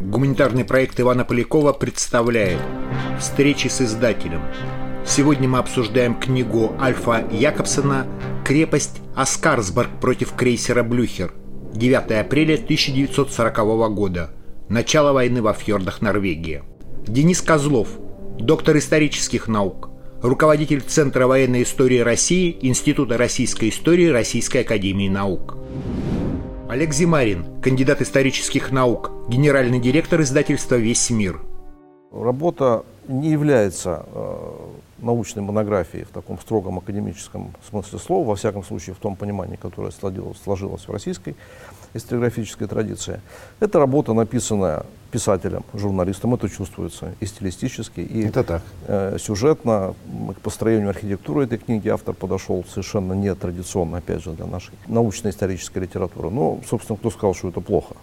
Гуманитарный проект Ивана Полякова представляет «Встречи с издателем». Сегодня мы обсуждаем книгу Альфа Якобсона «Крепость Аскарсберг против крейсера Блюхер» 9 апреля 1940 года. Начало войны во фьордах Норвегии. Денис Козлов, доктор исторических наук, руководитель Центра военной истории России Института российской истории Российской академии наук. Олег Зимарин, кандидат исторических наук, генеральный директор издательства «Весь мир». Работа не является э, научной монографией в таком строгом академическом смысле слова, во всяком случае в том понимании, которое сложилось, сложилось в российской историографической традиции. Это работа, написанная писателем, журналистом, это чувствуется и стилистически, и это так. Э, сюжетно. К построению архитектуры этой книги автор подошел совершенно нетрадиционно, опять же, для нашей научно-исторической литературы. Но, собственно, кто сказал, что это плохо?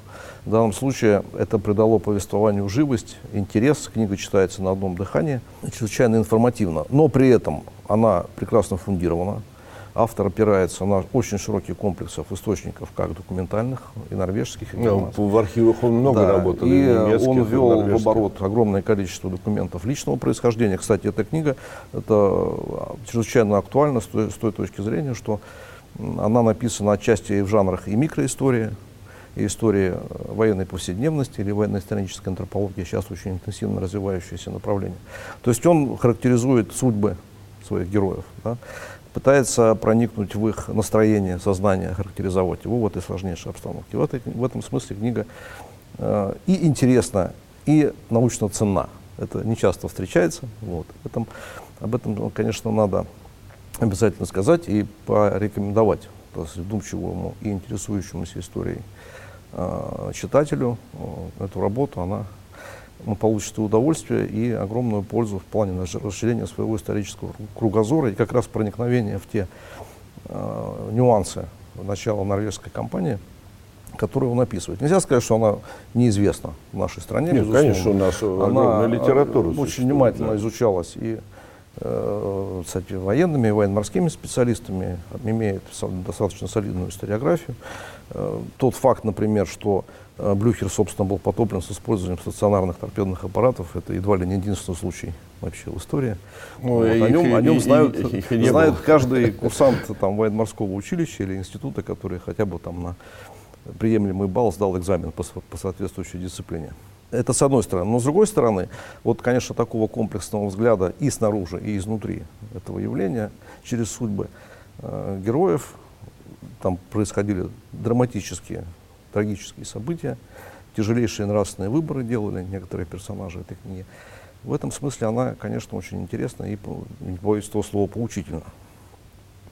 В данном случае это придало повествованию живость, интерес. Книга читается на одном дыхании, чрезвычайно информативно. Но при этом она прекрасно фундирована, Автор опирается на очень широкий комплекс источников, как документальных, и норвежских, и ну, В архивах он много да, работал. И, и он ввел в оборот огромное количество документов личного происхождения. Кстати, эта книга это чрезвычайно актуальна с той, с той точки зрения, что она написана отчасти и в жанрах и микроистории, и истории военной повседневности или военно-исторической антропологии, сейчас очень интенсивно развивающееся направление. То есть он характеризует судьбы своих героев. Да? Пытается проникнуть в их настроение, сознание, характеризовать его в этой сложнейшей обстановке. В, этой, в этом смысле книга э, и интересна, и научно ценна. Это не часто встречается. Вот. Этом, об этом, конечно, надо обязательно сказать и порекомендовать вдумчивому и интересующемуся историей э, читателю э, эту работу. Она он получит удовольствие и огромную пользу в плане расширения своего исторического кругозора и как раз проникновения в те э, нюансы начала норвежской кампании, которые он описывает. Нельзя сказать, что она неизвестна в нашей стране. Нет, конечно, у нас огромная она литература. Очень внимательно да. изучалась и э, кстати, военными и военно-морскими специалистами, имеет достаточно солидную историографию. Э, тот факт, например, что Блюхер, собственно, был потоплен с использованием стационарных торпедных аппаратов, это едва ли не единственный случай вообще в истории. Ну, вот, о нем, о нем знают, их, их знает каждый курсант там, военно-морского училища или института, который хотя бы там на приемлемый балл сдал экзамен по, по соответствующей дисциплине. Это с одной стороны. Но с другой стороны, вот, конечно, такого комплексного взгляда и снаружи, и изнутри этого явления, через судьбы э, героев, там происходили драматические, трагические события, тяжелейшие нравственные выборы делали некоторые персонажи этой книги. В этом смысле она, конечно, очень интересна и, не боюсь того слова, поучительна.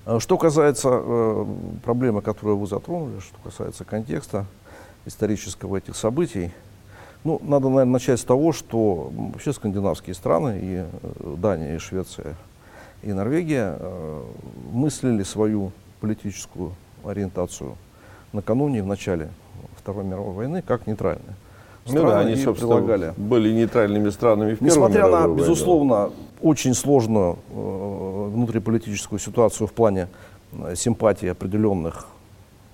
А что касается э, проблемы, которую вы затронули, что касается контекста исторического этих событий, ну, надо, наверное, начать с того, что вообще скандинавские страны, и э, Дания, и Швеция, и Норвегия э, мыслили свою политическую ориентацию накануне, в начале Второй мировой войны, как нейтральные. Страны ну да, они, собственно, прилагали. были нейтральными странами в Несмотря на, войну. безусловно, очень сложную э, внутриполитическую ситуацию в плане э, симпатии определенных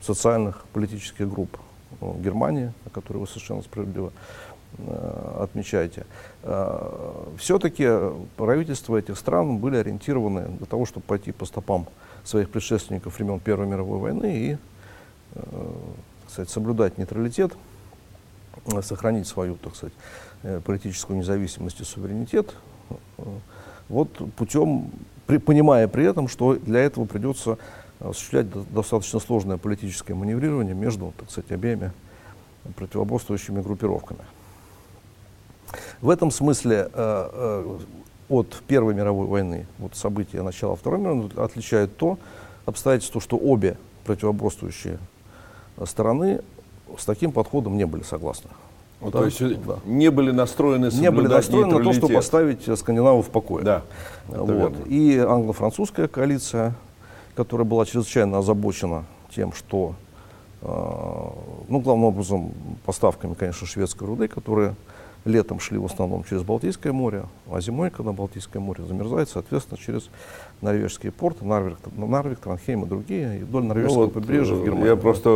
социальных политических групп э, Германии, о которой вы совершенно справедливо э, отмечаете, э, все-таки правительства этих стран были ориентированы для того, чтобы пойти по стопам своих предшественников времен Первой мировой войны и э, сказать, соблюдать нейтралитет, э, сохранить свою, так сказать, э, политическую независимость и суверенитет, вот путем, при, понимая при этом, что для этого придется осуществлять достаточно сложное политическое маневрирование между, так сказать, обеими противоборствующими группировками. В этом смысле от Первой мировой войны, вот события начала Второй мировой отличает то обстоятельство, что обе противоборствующие стороны с таким подходом не были согласны. Вот, да, то есть да. не были настроены Не были настроены на то, чтобы поставить скандинавов в покое. Да, вот. И англо-французская коалиция, которая была чрезвычайно озабочена тем, что, э, ну, главным образом, поставками, конечно, шведской руды, которая летом шли в основном через Балтийское море, а зимой, когда Балтийское море замерзает, соответственно, через норвежские порты, Нарвик, Нарвик Транхейм и другие, и вдоль норвежского ну, вот, побережья в Германии. Я просто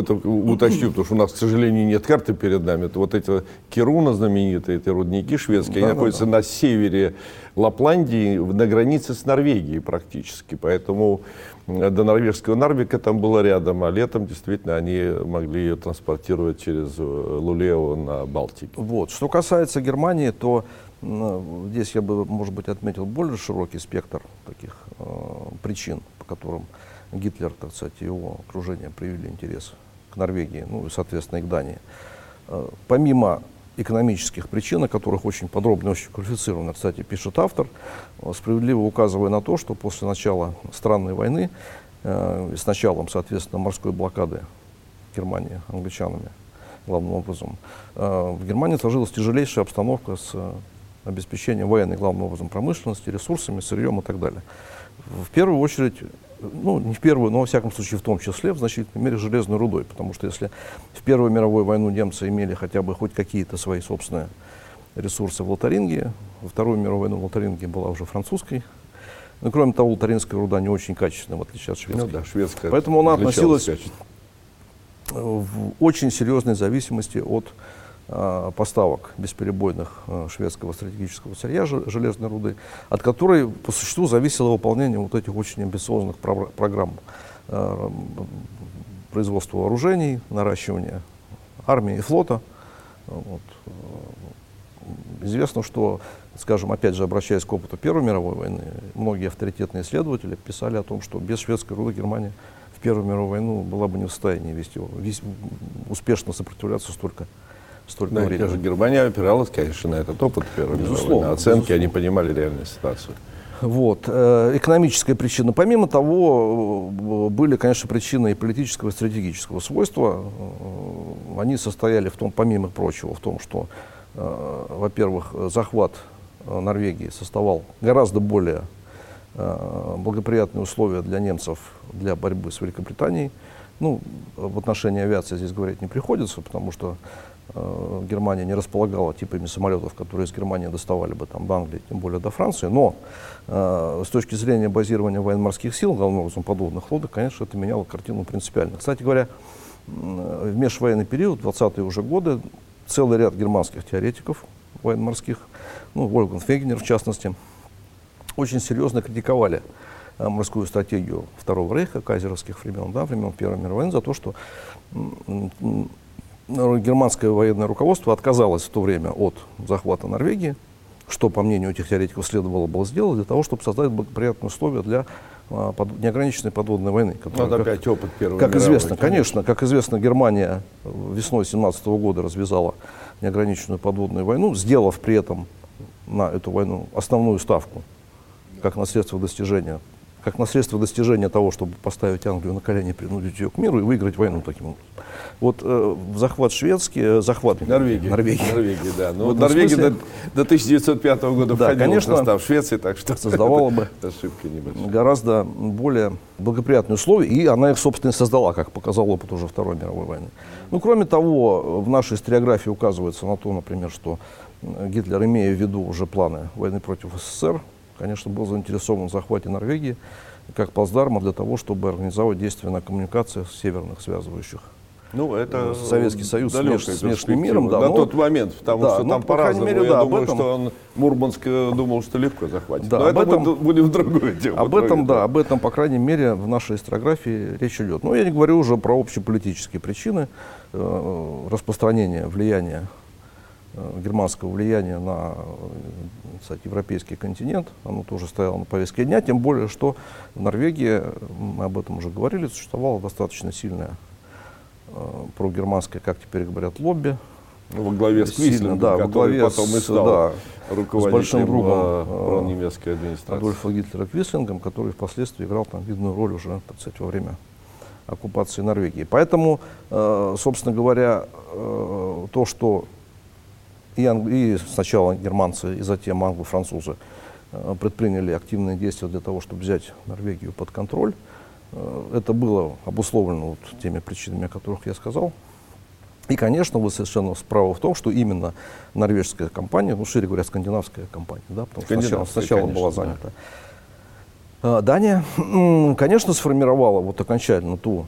это уточню, потому что у нас, к сожалению, нет карты перед нами. Это вот эти Кируна знаменитые, эти рудники шведские, да, они да, находятся да. на севере Лапландии, на границе с Норвегией практически. Поэтому до норвежского Нарвика там было рядом, а летом действительно они могли ее транспортировать через э, Лулео на Балтике. Вот. Что касается Германии, то здесь я бы, может быть, отметил более широкий спектр таких э, причин, по которым Гитлер, так сказать, и его окружение привели интерес к Норвегии, ну и, соответственно, и к Дании. Э, помимо экономических причин, о которых очень подробно и очень квалифицированно, кстати, пишет автор, справедливо указывая на то, что после начала странной войны, э, с началом, соответственно, морской блокады Германии англичанами, главным образом, э, в Германии сложилась тяжелейшая обстановка с обеспечением военной, главным образом, промышленности, ресурсами, сырьем и так далее. В первую очередь ну, не в первую, но во всяком случае в том числе в значительной мере железной рудой, потому что если в Первую мировую войну немцы имели хотя бы хоть какие-то свои собственные ресурсы в Лотаринге, во Вторую мировую войну Лотаринге была уже французской, но, кроме того, лотаринская руда не очень качественная, в отличие от шведской. Ну, да, шведская Поэтому она относилась в очень серьезной зависимости от поставок бесперебойных э, шведского стратегического сырья железной руды, от которой по существу зависело выполнение вот этих очень амбициозных программ э, производства вооружений, наращивания армии и флота. Вот. Известно, что, скажем, опять же, обращаясь к опыту Первой мировой войны, многие авторитетные исследователи писали о том, что без шведской руды Германия в Первую мировую войну была бы не в состоянии вести, вести успешно сопротивляться столько столько да, времени. же Германия опиралась, конечно, на этот опыт Первой безусловно, на оценки, безусловно. они понимали реальную ситуацию. Вот. Э, экономическая причина. Помимо того, э, были, конечно, причины и политического, и стратегического свойства. Э, они состояли в том, помимо прочего, в том, что, во-первых, захват Норвегии создавал гораздо более благоприятные условия для немцев для борьбы с Великобританией. Ну, в отношении авиации здесь говорить не приходится, потому что Германия не располагала типами самолетов, которые из Германии доставали бы там, до Англии, тем более до Франции. Но э, с точки зрения базирования военно-морских сил, главным образом подводных лодок, конечно, это меняло картину принципиально. Кстати говоря, в межвоенный период, 20-е уже годы, целый ряд германских теоретиков военно-морских, ну, Вольфганг Фегенер в частности, очень серьезно критиковали э, морскую стратегию Второго Рейха, кайзеровских времен, да, времен Первой мировой войны, за то, что германское военное руководство отказалось в то время от захвата Норвегии, что, по мнению этих теоретиков, следовало было сделать для того, чтобы создать благоприятные условия для а, под, неограниченной подводной войны. Которая, вот опять как, опыт Первой Как мировой, известно, конечно, как известно, Германия весной 17 года развязала неограниченную подводную войну, сделав при этом на эту войну основную ставку, как на средство достижения как на средство достижения того, чтобы поставить Англию на колени, принудить ее к миру и выиграть войну таким образом. Вот э, захват шведский, э, захват Норвегии. Норвегии. Норвегии, да. Ну, вот Норвегия смысле, до, до 1905 года да, входила конечно, в состав Швеции, так что создавала бы ошибка небольшая. гораздо более благоприятные условия, и она их, собственно, и создала, как показал опыт уже Второй мировой войны. Ну, кроме того, в нашей историографии указывается на то, например, что Гитлер, имея в виду уже планы войны против СССР, конечно, был заинтересован в захвате Норвегии как плацдарма для того, чтобы организовать действия на коммуникациях северных связывающих ну, это Советский Союз с внешним миром. Да, на но, тот момент, потому да, что ну, там по-разному. Мере, я да, думаю, этом, что он Мурманск э, думал, что легко захватит. Да, но об это этом, будем в другое дело. Об этом, да, об этом, по крайней мере, в нашей историографии речь идет. Но я не говорю уже про общеполитические причины э, распространения влияния Э, германского влияния на кстати, европейский континент. Оно тоже стояло на повестке дня, тем более, что в Норвегии, мы об этом уже говорили, существовало достаточно сильное э, прогерманское, как теперь говорят, лобби. Ну, во главе с Квислингом, да, во главе потом с, и стал да, руководителем с большим другом э, немецкой администрации. Адольфа Гитлера Квислингом, который впоследствии играл там видную роль уже, так сказать, во время оккупации Норвегии. Поэтому, э, собственно говоря, э, то, что и, и сначала германцы, и затем англо-французы э, предприняли активные действия для того, чтобы взять Норвегию под контроль. Э, это было обусловлено вот теми причинами, о которых я сказал. И, конечно, вы совершенно справа в том, что именно норвежская компания, ну, шире говоря, скандинавская компания, да, потому что сначала, сначала конечно, была занята. Да. Дания, конечно, сформировала вот окончательно ту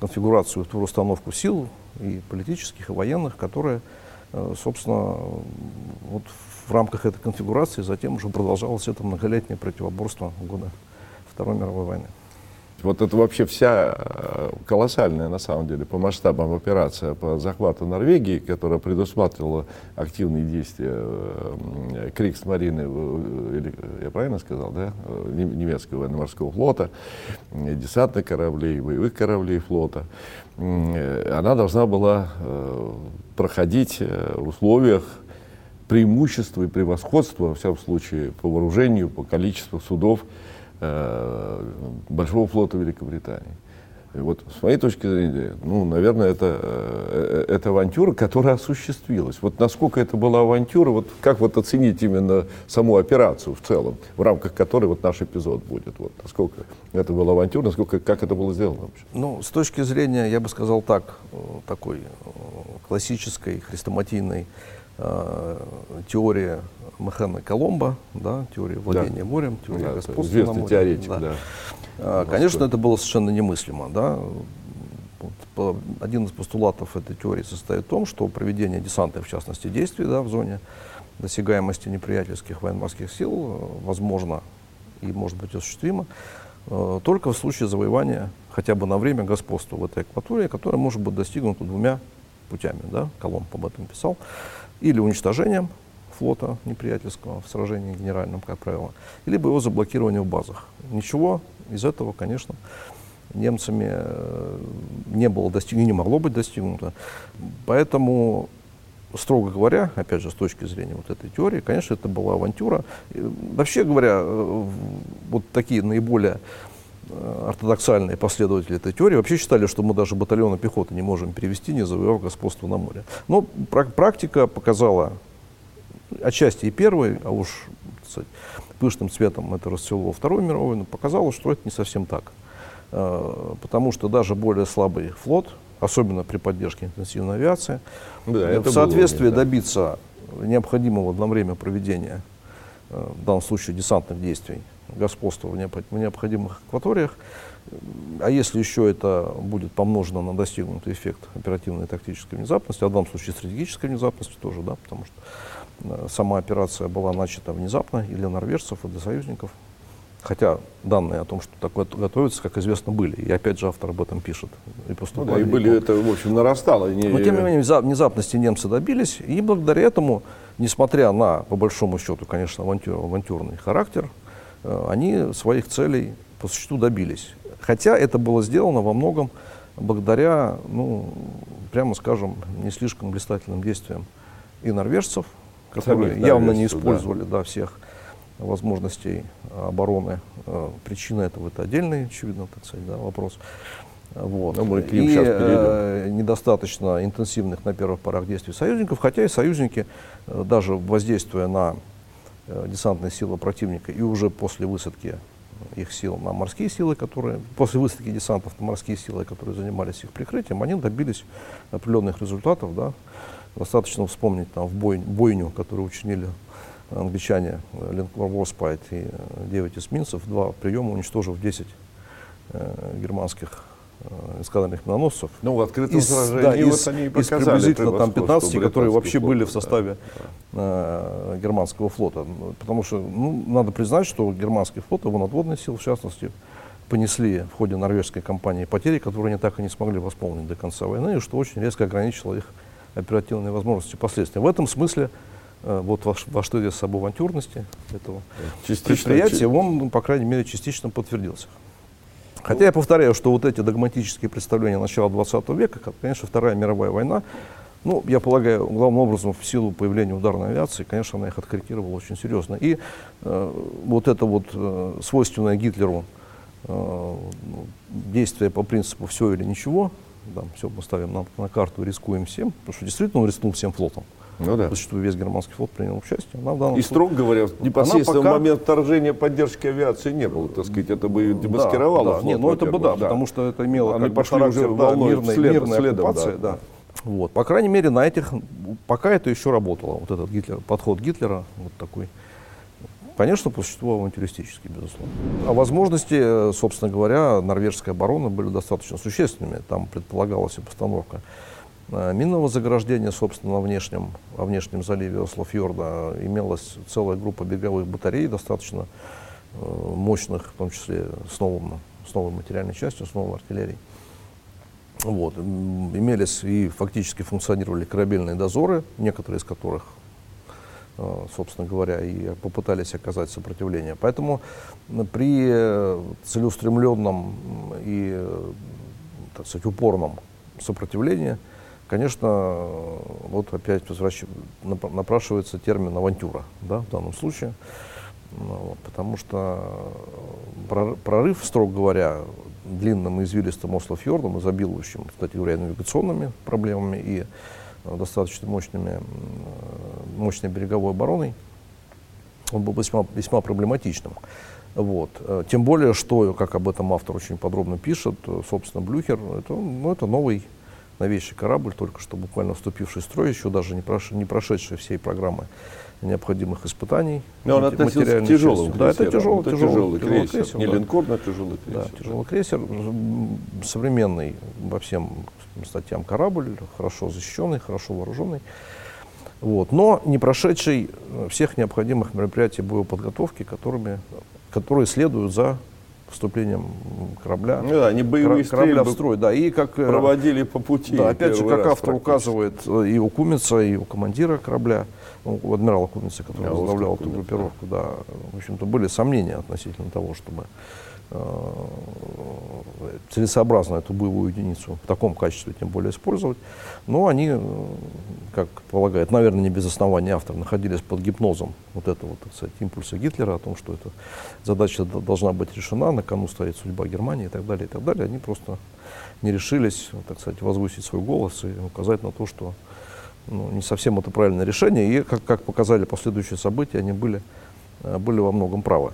конфигурацию, ту расстановку сил и политических, и военных, которая, э, собственно, вот в рамках этой конфигурации затем уже продолжалось это многолетнее противоборство года Второй мировой войны. Вот это вообще вся э, колоссальная, на самом деле, по масштабам операция по захвату Норвегии, которая предусматривала активные действия э, Крикс-марины, или, я правильно сказал, да, немецкого военно-морского флота, десантных кораблей, боевых кораблей флота, она должна была проходить в условиях преимущество и превосходство, во всяком случае, по вооружению, по количеству судов. э, Большого флота Великобритании. И вот с моей точки зрения, ну, наверное, это, э, это авантюра, которая осуществилась. Вот насколько это была авантюра, вот как вот оценить именно саму операцию в целом, в рамках которой вот наш эпизод будет, вот насколько это была авантюра, насколько, как это было сделано вообще? Ну, с точки зрения, я бы сказал так, э, такой э, классической, хрестоматийной э, теория Механа Коломбо, да, теория владения да. морем, теория да, господства на море. теоретик, да. да. А, конечно, это было совершенно немыслимо. Да. Вот, один из постулатов этой теории состоит в том, что проведение десантных, в частности, действий да, в зоне досягаемости неприятельских военно-морских сил э, возможно и может быть осуществимо э, только в случае завоевания хотя бы на время господства в этой акватории, которое может быть достигнуто двумя путями. Да? Коломб об этом писал или уничтожением флота неприятельского в сражении генеральном, как правило, либо его заблокирование в базах. Ничего из этого, конечно, немцами э, не было достигнуто, не могло быть достигнуто. Поэтому, строго говоря, опять же, с точки зрения вот этой теории, конечно, это была авантюра. И, вообще говоря, э, вот такие наиболее ортодоксальные последователи этой теории вообще считали, что мы даже батальоны пехоты не можем перевести, не завоевав господство на море. Но практика показала отчасти и первый, а уж сказать, пышным цветом это расцвело во Второй мировой, но показалось, что это не совсем так. Э, потому что даже более слабый флот, особенно при поддержке интенсивной авиации, да, в соответствии было, да. добиться необходимого на время проведения, э, в данном случае десантных действий, господства в необходимых акваториях, а если еще это будет помножено на достигнутый эффект оперативной и тактической внезапности, а в данном случае стратегической внезапности тоже, да, потому что Э, сама операция была начата внезапно и для норвежцев, и для союзников. Хотя данные о том, что такое готовится, как известно, были. И опять же автор об этом пишет. И, поступали, ну, да, и были, и, это, в общем, нарастало. Не... Но, тем не менее, внезапности немцы добились. И благодаря этому, несмотря на, по большому счету, конечно, авантюр, авантюрный характер, они своих целей по существу добились. Хотя это было сделано во многом благодаря, ну, прямо скажем, не слишком блистательным действиям и норвежцев, которые Самих явно не использовали да. Да, всех возможностей обороны. Э, причина этого это отдельный, очевидно, так сказать, да, вопрос. Вот. Но мы к ним и сейчас э, недостаточно интенсивных на первых порах действий союзников, хотя и союзники, э, даже воздействуя на э, десантные силы противника и уже после высадки их сил на морские силы, которые, после высадки десантов на морские силы, которые занимались их прикрытием, они добились определенных результатов, да, Достаточно вспомнить там, в бой, бойню, которую учинили англичане, линкор Warspite и 9 эсминцев, два приема уничтожив 10 э, германских э, эскадренных миноносцев. Ну, в открытом из, сражении да, из, вот они из приблизительно там 15, которые вообще флот, были в составе да. э, германского флота. Потому что, ну, надо признать, что германский флот, его надводные силы, в частности, понесли в ходе норвежской кампании потери, которые они так и не смогли восполнить до конца войны, и что очень резко ограничило их оперативные возможности последствия. В этом смысле э, вот во, во что идет с собой авантюрности этого частично, предприятия, он, ну, по крайней мере, частично подтвердился. Хотя я повторяю, что вот эти догматические представления начала 20 века, конечно, Вторая мировая война, ну, я полагаю, главным образом в силу появления ударной авиации, конечно, она их откорректировала очень серьезно. И э, вот это вот э, свойственное Гитлеру э, действие по принципу «все или ничего», да, все мы ставим на, на карту, рискуем всем, потому что действительно он рискнул всем флотом. Ну да. Зачастую весь германский флот принял участие. Она в и строго говоря, непосредственно пока... в момент вторжения поддержки авиации не было, так сказать, это бы демаскировало да, да. флот. Не, ну это бы да, да, потому что это имело как бы характер да, мирной, вслед, мирной следом, оккупации. Да. Да. Вот. По крайней мере, на этих, пока это еще работало, вот этот Гитлер, подход Гитлера, вот такой. Конечно, по существу авантюристический, безусловно. А возможности, собственно говоря, норвежской обороны были достаточно существенными. Там предполагалась и постановка э, минного заграждения, собственно, на внешнем, во внешнем заливе Ослофьорда. Имелась целая группа береговых батарей, достаточно э, мощных, в том числе с, новым, с новой материальной частью, с новой артиллерией. Вот. Имелись и фактически функционировали корабельные дозоры, некоторые из которых Э, собственно говоря, и попытались оказать сопротивление. Поэтому при целеустремленном и, э, так сказать, упорном сопротивлении, конечно, вот опять возвращ... напрашивается термин авантюра да, в данном случае. Ну, потому что прорыв, строго говоря, длинным и извилистым Ослофьордом, изобилующим, кстати говоря, навигационными проблемами и достаточно мощными, мощной береговой обороной, он был весьма, весьма проблематичным. Вот. Э, тем более, что, как об этом автор очень подробно пишет, э, собственно, Блюхер, это, ну, это новый новейший корабль, только что буквально вступивший в строй, еще даже не, прош, не прошедший всей программы необходимых испытаний. Но он относился к тяжелым Да, это тяжелый, это тяжелый, тяжелый, крейсер. крейсер. Не да. линкор, но тяжелый крейсер. Да, тяжелый крейсер, современный во всем статьям корабль, хорошо защищенный, хорошо вооруженный. Вот, но не прошедший всех необходимых мероприятий боеподготовки, которыми, которые следуют за вступлением корабля, ну, да, они боевые корабля в строй. Да, и как, э, проводили по пути. Да, опять же, как автор указывает э, и у Кумица, и у командира корабля, ну, у адмирала Кумица, который возглавлял эту группировку, да. да, в общем-то, были сомнения относительно того, чтобы целесообразно эту боевую единицу в таком качестве тем более использовать. Но они, э, как полагает, наверное, не без основания автор, находились под гипнозом вот этого, так сказать, импульса Гитлера о том, что эта задача должна быть решена, на кону стоит судьба Германии и так далее, и так далее. Они просто не решились, так сказать, возвысить свой голос и указать на то, что ну, не совсем это правильное решение. И, как, как показали последующие события, они были, э, были во многом правы.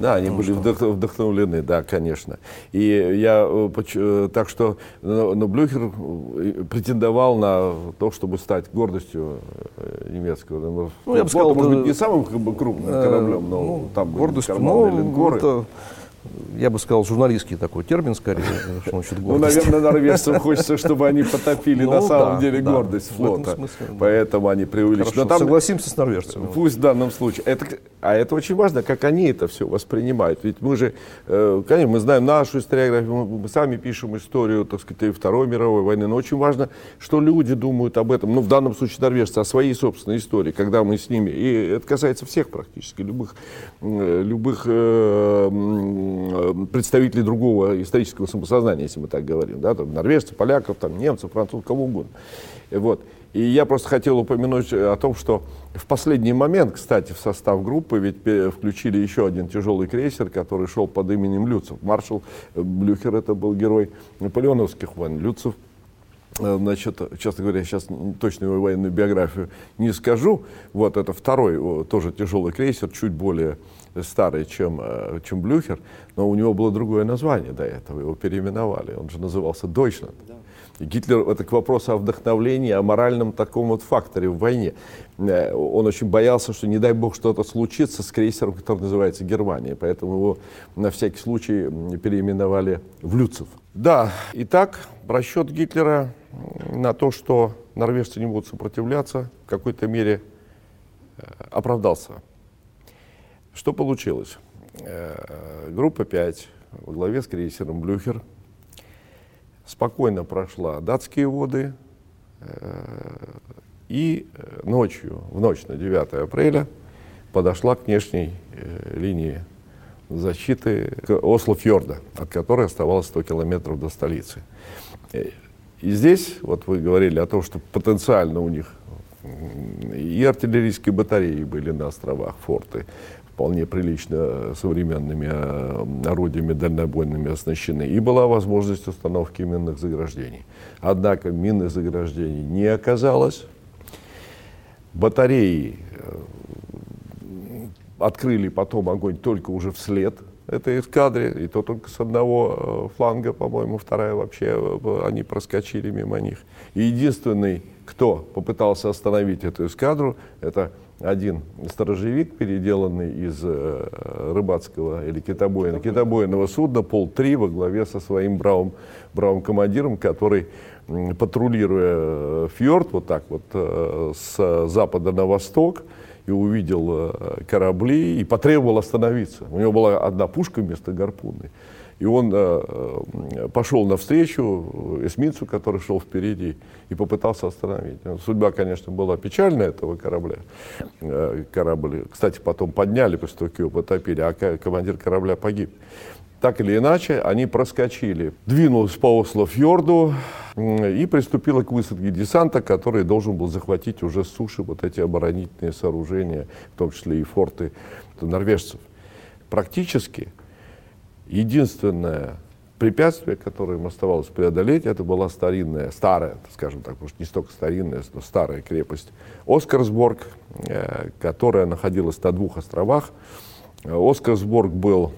Да, они ну, были что? вдохновлены, да, конечно. И я, э, э, так что, но Блюхер э, претендовал на то, чтобы стать гордостью немецкого. Ну, я бы сказал, может быть, не самым крупным кораблем, но ну, там гордостью, но линкоры. Это я бы сказал, журналистский такой термин, скорее, что значит Ну, наверное, норвежцам хочется, чтобы они потопили на ну самом деле гордость флота. Поэтому они преувеличили. Согласимся с норвежцами. Пусть в данном случае. А это очень важно, как они это все воспринимают. Ведь мы же, э, конечно, мы знаем нашу историографию, мы сами пишем историю, так сказать, и Второй мировой войны, но очень важно, что люди думают об этом, ну, в данном случае норвежцы, о своей собственной истории, когда мы с ними, и это касается всех практически, любых, любых э, представителей другого исторического самосознания, если мы так говорим, да, там, норвежцев, поляков, там, немцев, французов, кого угодно. Вот. И я просто хотел упомянуть о том, что в последний момент, кстати, в состав группы ведь включили еще один тяжелый крейсер, который шел под именем Люцев. Маршал Блюхер, это был герой наполеоновских войн. Люцев э, Значит, честно говоря, сейчас точную военную биографию не скажу. Вот это второй, тоже тяжелый крейсер, чуть более старый, чем, э, чем Блюхер, но у него было другое название до этого, его переименовали. Он же назывался Дойчланд. Да. И Гитлер, это к вопросу о вдохновлении, о моральном таком вот факторе в войне. Э, он очень боялся, что не дай бог что-то случится с крейсером, который называется Германия. Поэтому его на всякий случай переименовали в Люцев. Да, итак, расчет Гитлера на то, что норвежцы не будут сопротивляться, в какой-то мере э, оправдался. Что получилось? Э, группа 5 во главе с крейсером Блюхер – спокойно прошла датские воды э, и ночью, в ночь на 9 апреля подошла к внешней линии защиты Осло-фьорда, от которой оставалось 100 километров до столицы. И здесь, вот вы говорили о том, что потенциально у них и артиллерийские батареи были на островах, форты, вполне прилично современными э, орудиями дальнобойными оснащены, и была возможность установки минных заграждений. Однако минных заграждений не оказалось. Батареи э, открыли потом огонь только уже вслед этой эскадре, и то только с одного э, фланга, по-моему, вторая вообще, э, они проскочили мимо них. И единственный, кто попытался остановить эту эскадру, это один сторожевик, переделанный из э, рыбацкого или китобойного, китобойного судна, пол-3 во главе со своим бравым, бравым командиром, который, патрулируя фьорд вот так вот с запада на восток, и увидел корабли и потребовал остановиться. У него была одна пушка вместо гарпунной. И он э, э, пошел навстречу эсминцу, который шел впереди, и попытался остановить. Ну, судьба, конечно, была печальная этого корабля. Э, корабль, кстати, потом подняли, после того, как его потопили, а командир корабля погиб. Так или иначе, они проскочили. Двинулась по Осло-фьорду и приступила к высадке десанта, который должен был захватить уже с суши вот эти оборонительные сооружения, в том числе и форты норвежцев. Практически Единственное препятствие, которое им оставалось преодолеть, это была старинная, старая, скажем так, может не столько старинная, но старая крепость Оскарсборг, э, которая находилась на двух островах. Оскарсборг был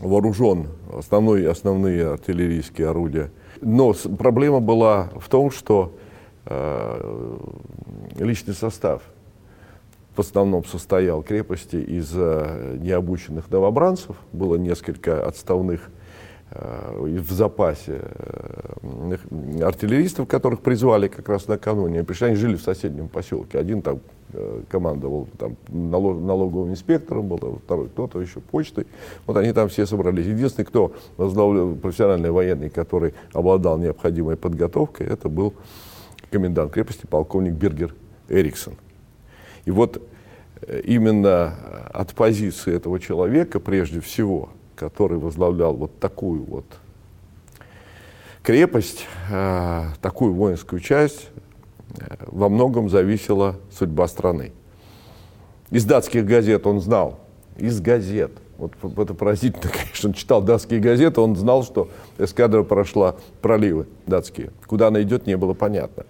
вооружен основной, основные артиллерийские орудия. Но проблема была в том, что э, личный состав в основном состоял крепости из э, необученных новобранцев. Было несколько отставных в запасе э, артиллеристов, которых призвали как раз накануне. Пришли, они жили в соседнем поселке. Один там командовал там, налоговым инспектором, был, второй кто-то еще почтой. Вот они там все собрались. Единственный, кто возглавлял профессиональный военный, который обладал необходимой подготовкой, это был комендант крепости, полковник Бергер Эриксон. И вот э, именно от позиции этого человека, прежде всего, который возглавлял вот такую вот крепость, э, такую воинскую часть, э, во многом зависела судьба страны. Из датских газет он знал, из газет, вот это поразительно, конечно, он читал датские газеты, он знал, что эскадра прошла проливы датские. Куда она идет, не было понятно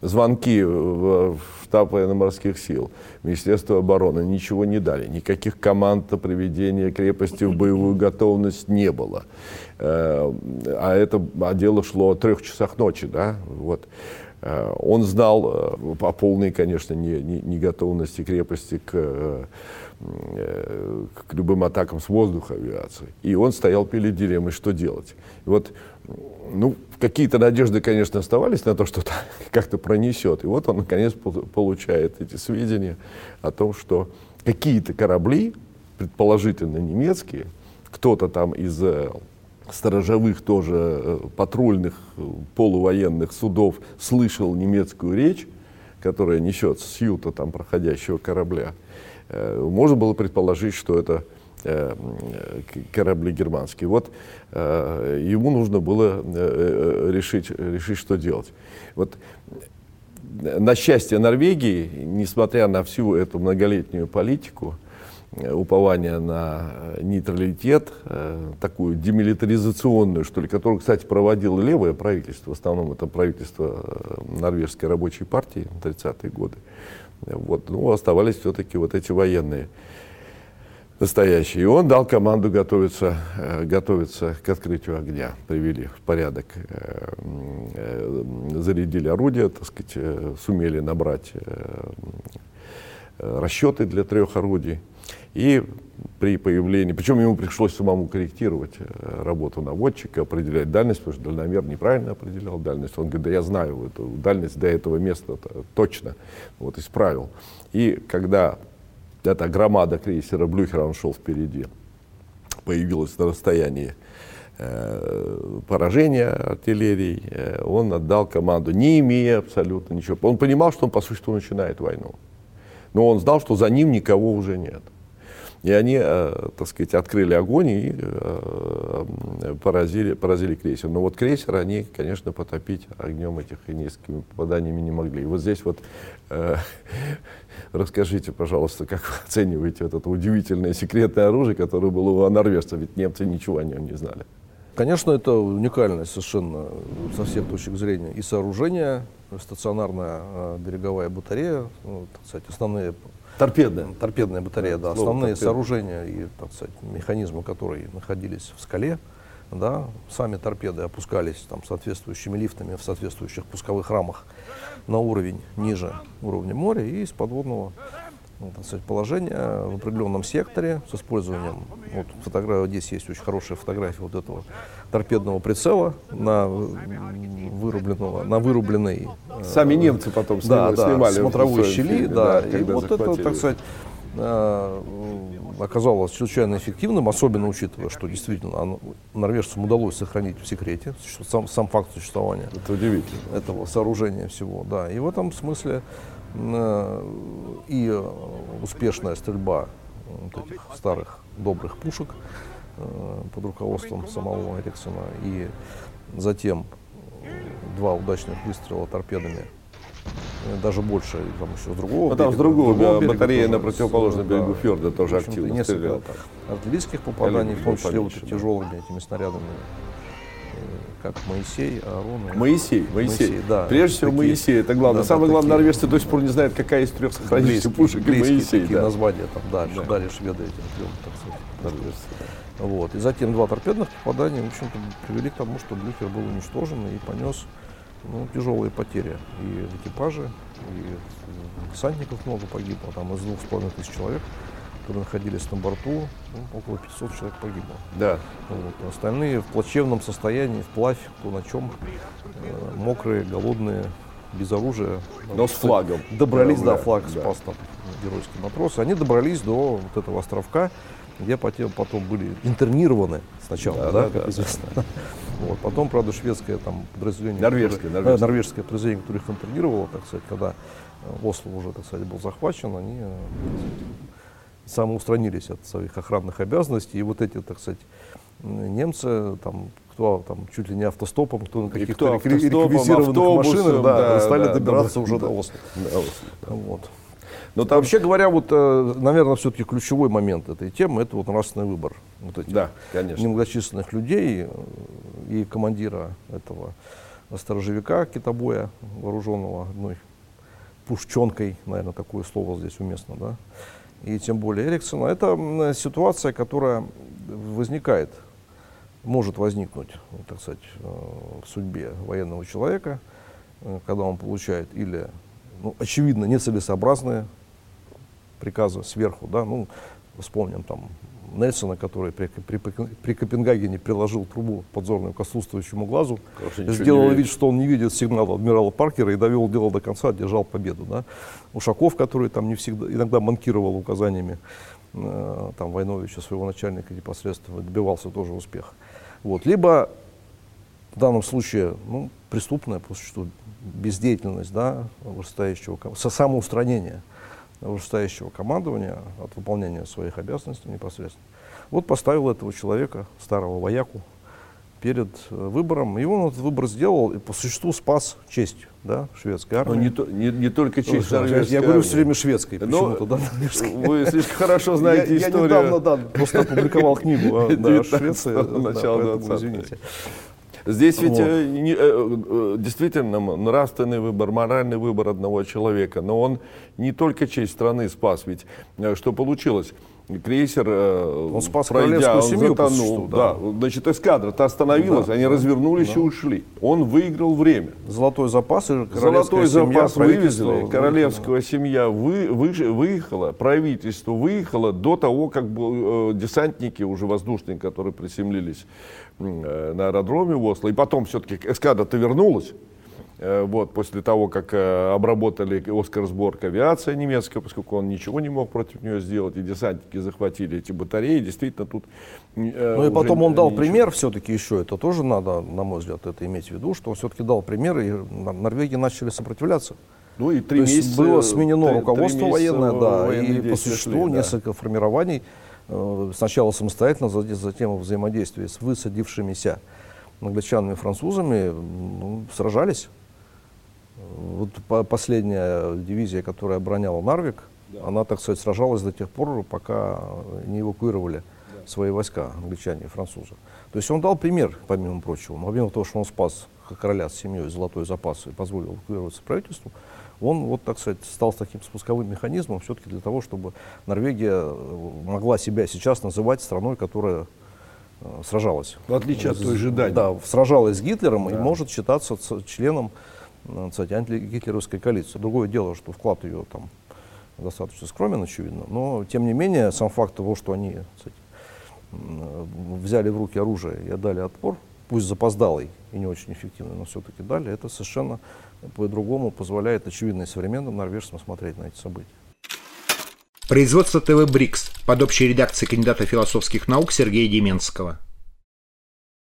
звонки в штаб военно-морских сил, Министерство обороны ничего не дали. Никаких команд на приведение крепости в боевую готовность не было. Э, а это а дело шло о трех часах ночи. Да? Вот. Э, он знал э, о полной, конечно, не, не, не крепости к к любым атакам с воздуха авиации. И он стоял перед дилеммой, что делать. И вот ну, какие-то надежды, конечно, оставались на то, что как-то пронесет. И вот он, наконец, получает эти сведения о том, что какие-то корабли, предположительно немецкие, кто-то там из э, сторожевых тоже э, патрульных э, полувоенных судов слышал немецкую речь, которая несет с юта там проходящего корабля. Можно было предположить, что это корабли германские. Вот э, ему нужно было э, решить, решить, что делать. Вот на счастье Норвегии, несмотря на всю эту многолетнюю политику, упования на нейтралитет, такую демилитаризационную, что ли, которую, кстати, проводило левое правительство, в основном это правительство норвежской рабочей партии в 30-е годы, вот, ну, оставались все-таки вот эти военные настоящий. И он дал команду готовиться, э, готовиться к открытию огня. Привели в порядок, э, э, зарядили орудия, так сказать, сумели набрать расчеты для трех орудий. И при появлении, причем ему пришлось самому корректировать работу наводчика, определять дальность, потому что дальномер неправильно определял дальность. Он говорит, да я знаю эту дальность до этого места точно, вот исправил. И когда эта громада крейсера Блюхера, он шел впереди, появилась на расстоянии э, поражения артиллерии, э, он отдал команду, не имея абсолютно ничего. Он понимал, что он, по сути, начинает войну. Но он знал, что за ним никого уже нет. И они, э, так сказать, открыли огонь и э, поразили, поразили крейсер. Но вот крейсер они, конечно, потопить огнем этих и несколькими попаданиями не могли. И вот здесь вот э, расскажите, пожалуйста, как вы оцениваете это удивительное секретное оружие, которое было у норвежцев, ведь немцы ничего о нем не знали. Конечно, это уникальное совершенно со всех точек зрения и сооружение, стационарная э, береговая батарея, ну, так сказать, основные Торпедная. торпедная батарея, да, основные сооружения и, так сказать, механизмы, которые находились в скале, да, сами торпеды опускались там соответствующими лифтами в соответствующих пусковых рамах на уровень ниже уровня моря и из подводного ну, так сказать, положения в определенном секторе с использованием, вот фотография, здесь есть очень хорошая фотография вот этого торпедного прицела на вырубленного, на вырубленной Сами немцы потом да, снимали, да, снимали смотровой щели, фильме, да, и вот это, захватили. так сказать, э, оказалось чрезвычайно эффективным, особенно учитывая, что действительно оно- норвежцам удалось сохранить в секрете сам, сам факт существования Это удивительно. этого сооружения всего, да. И в этом смысле э, и э, успешная стрельба вот этих старых добрых пушек э, под руководством самого Эриксона. И затем э, два удачных выстрела торпедами. Э, даже больше, там еще с другого Ну, там с берега, другого, другого да, батарея тоже, на противоположном с, берегу да, фьорда тоже общем-то, активно несколько стреляла. артиллерийских попаданий, в том числе вот да. тяжелыми этими снарядами, э, как Моисей, Аарон. и- Моисей, Моисей. Моисей, да. Прежде всего Такие- Моисей, это главное. да, да, Самое главное, такие- норвежцы до сих пор не знают, какая из трех сохранившихся пушек и Моисей. такие да. названия там дали, Да. дали шведы этим трем, так сказать. Норвежцы, да. Вот. И затем два торпедных попадания, в общем-то, привели к тому, что Блюхер был уничтожен и понес ну, тяжелые потери. И в экипаже, и десантников много погибло, там из двух с половиной тысяч человек, которые находились на борту, ну, около 500 человек погибло. Да. Вот. Остальные в плачевном состоянии, вплавь, кто на чем, э, мокрые, голодные, без оружия. Но с флагом. Добрались, да, Да, флаг да. спас там геройские матросы. Они добрались до вот этого островка, где потом, потом были интернированы сначала, Да, да, да, как да, известно. Вот. Потом, правда, шведское там подразделение, Норвежское, которое- норвежское. э, норвежское подразделение, которое их интернировало, так сказать, когда Осло уже, так сказать, был захвачен, они э, самоустранились от своих охранных обязанностей. И вот эти, так сказать, немцы, там, кто там чуть ли не автостопом, кто на каких-то реквизированных машинах, да, да, стали да, добираться да, уже да. до Осло. Да, вот. Вот. Но там, Вообще говоря, вот, э, наверное, все-таки ключевой момент этой темы – это вот нравственный выбор вот этих да, конечно. немногочисленных людей э, и командира этого сторожевика китобоя, вооруженного одной пушченкой, наверное, такое слово здесь уместно, да, и тем более Эриксона. Это ситуация, которая возникает, может возникнуть, ну, так сказать, э, в судьбе военного человека, э, когда он получает или, ну, очевидно, нецелесообразные приказы сверху, да, ну, вспомним там Нельсона, который при, при, при Копенгагене приложил трубу подзорную к отсутствующему глазу, Короче, сделал вид, что он не видит сигнала адмирала Паркера и довел дело до конца, одержал победу. Да. Ушаков, который там не всегда, иногда манкировал указаниями э, там, Войновича, своего начальника непосредственно, добивался тоже успеха. Вот. Либо в данном случае ну, преступная по существу бездеятельность да, со- самоустранение вышестоящего командования от выполнения своих обязанностей непосредственно. Вот поставил этого человека, старого вояку, перед э, выбором, и он этот выбор сделал, и по существу спас честь да, шведской Но армии. Ну, не, то- не, не только честь я, норвежской я говорю армии. все время шведской, Но почему-то, да. Вы слишком хорошо знаете я, историю. Я недавно, да, просто опубликовал книгу о да, 19-го, Швеции, да, поэтому 20-х. извините. Здесь ведь Вот. э, не- э, э, действительно нравственный выбор, моральный выбор одного человека, но он не только честь страны спас, ведь что получилось? Крейсер, э, Он спас пройдя, он семью, затонул, да. да. Значит, эскадра-то остановилась, Да, они да, развернулись и ушли. Он выиграл время. Золотой запас и Золотой семья, запас вывезли, королевская семья вы, вы- выехала, правительство выехало до того, как э, десантники уже воздушные, которые приземлились э, на аэродроме в Осло, и потом все-таки эскадра-то вернулась, вот, после того, как э, обработали Оскарсборг авиация немецкая, поскольку он ничего не мог против нее сделать, и десантники захватили эти батареи, действительно тут... э, Ну и потом он дал ничего. пример все-таки еще, это тоже надо, на мой взгляд, это иметь в виду, что он все-таки дал пример, и Нор- Норвегии начали сопротивляться. Ну и три То месяца, было сменено три- три руководство месяца военное, да, военные и по существу шли, да. несколько формирований, э, сначала самостоятельно, за- затем в взаимодействии с высадившимися англичанами и французами ну, сражались. Вот по- последняя дивизия, которая обороняла Нарвик, она, так сказать, сражалась до тех пор, пока не эвакуировали свои войска, англичане и французы. То есть он дал пример, помимо прочего. Помимо того, что он спас короля с семьей золотой запас и позволил эвакуироваться правительству, он, вот, так сказать, стал таким спусковым механизмом все-таки для того, чтобы Норвегия э, могла себя сейчас называть страной, которая э, сражалась. В отличие от той же Дании. Да, сражалась с Гитлером да. и может считаться членом э, кстати, антигитлеровской коалиции. Другое дело, что вклад ее там достаточно скромен, очевидно, но тем не менее сам факт того, что они кстати, взяли в руки оружие и отдали отпор, пусть запоздалый и не очень эффективный, но все-таки дали, это совершенно по-другому позволяет очевидно и современным норвежцам смотреть на эти события. Производство ТВ «Брикс» под общей редакцией кандидата философских наук Сергея Деменского.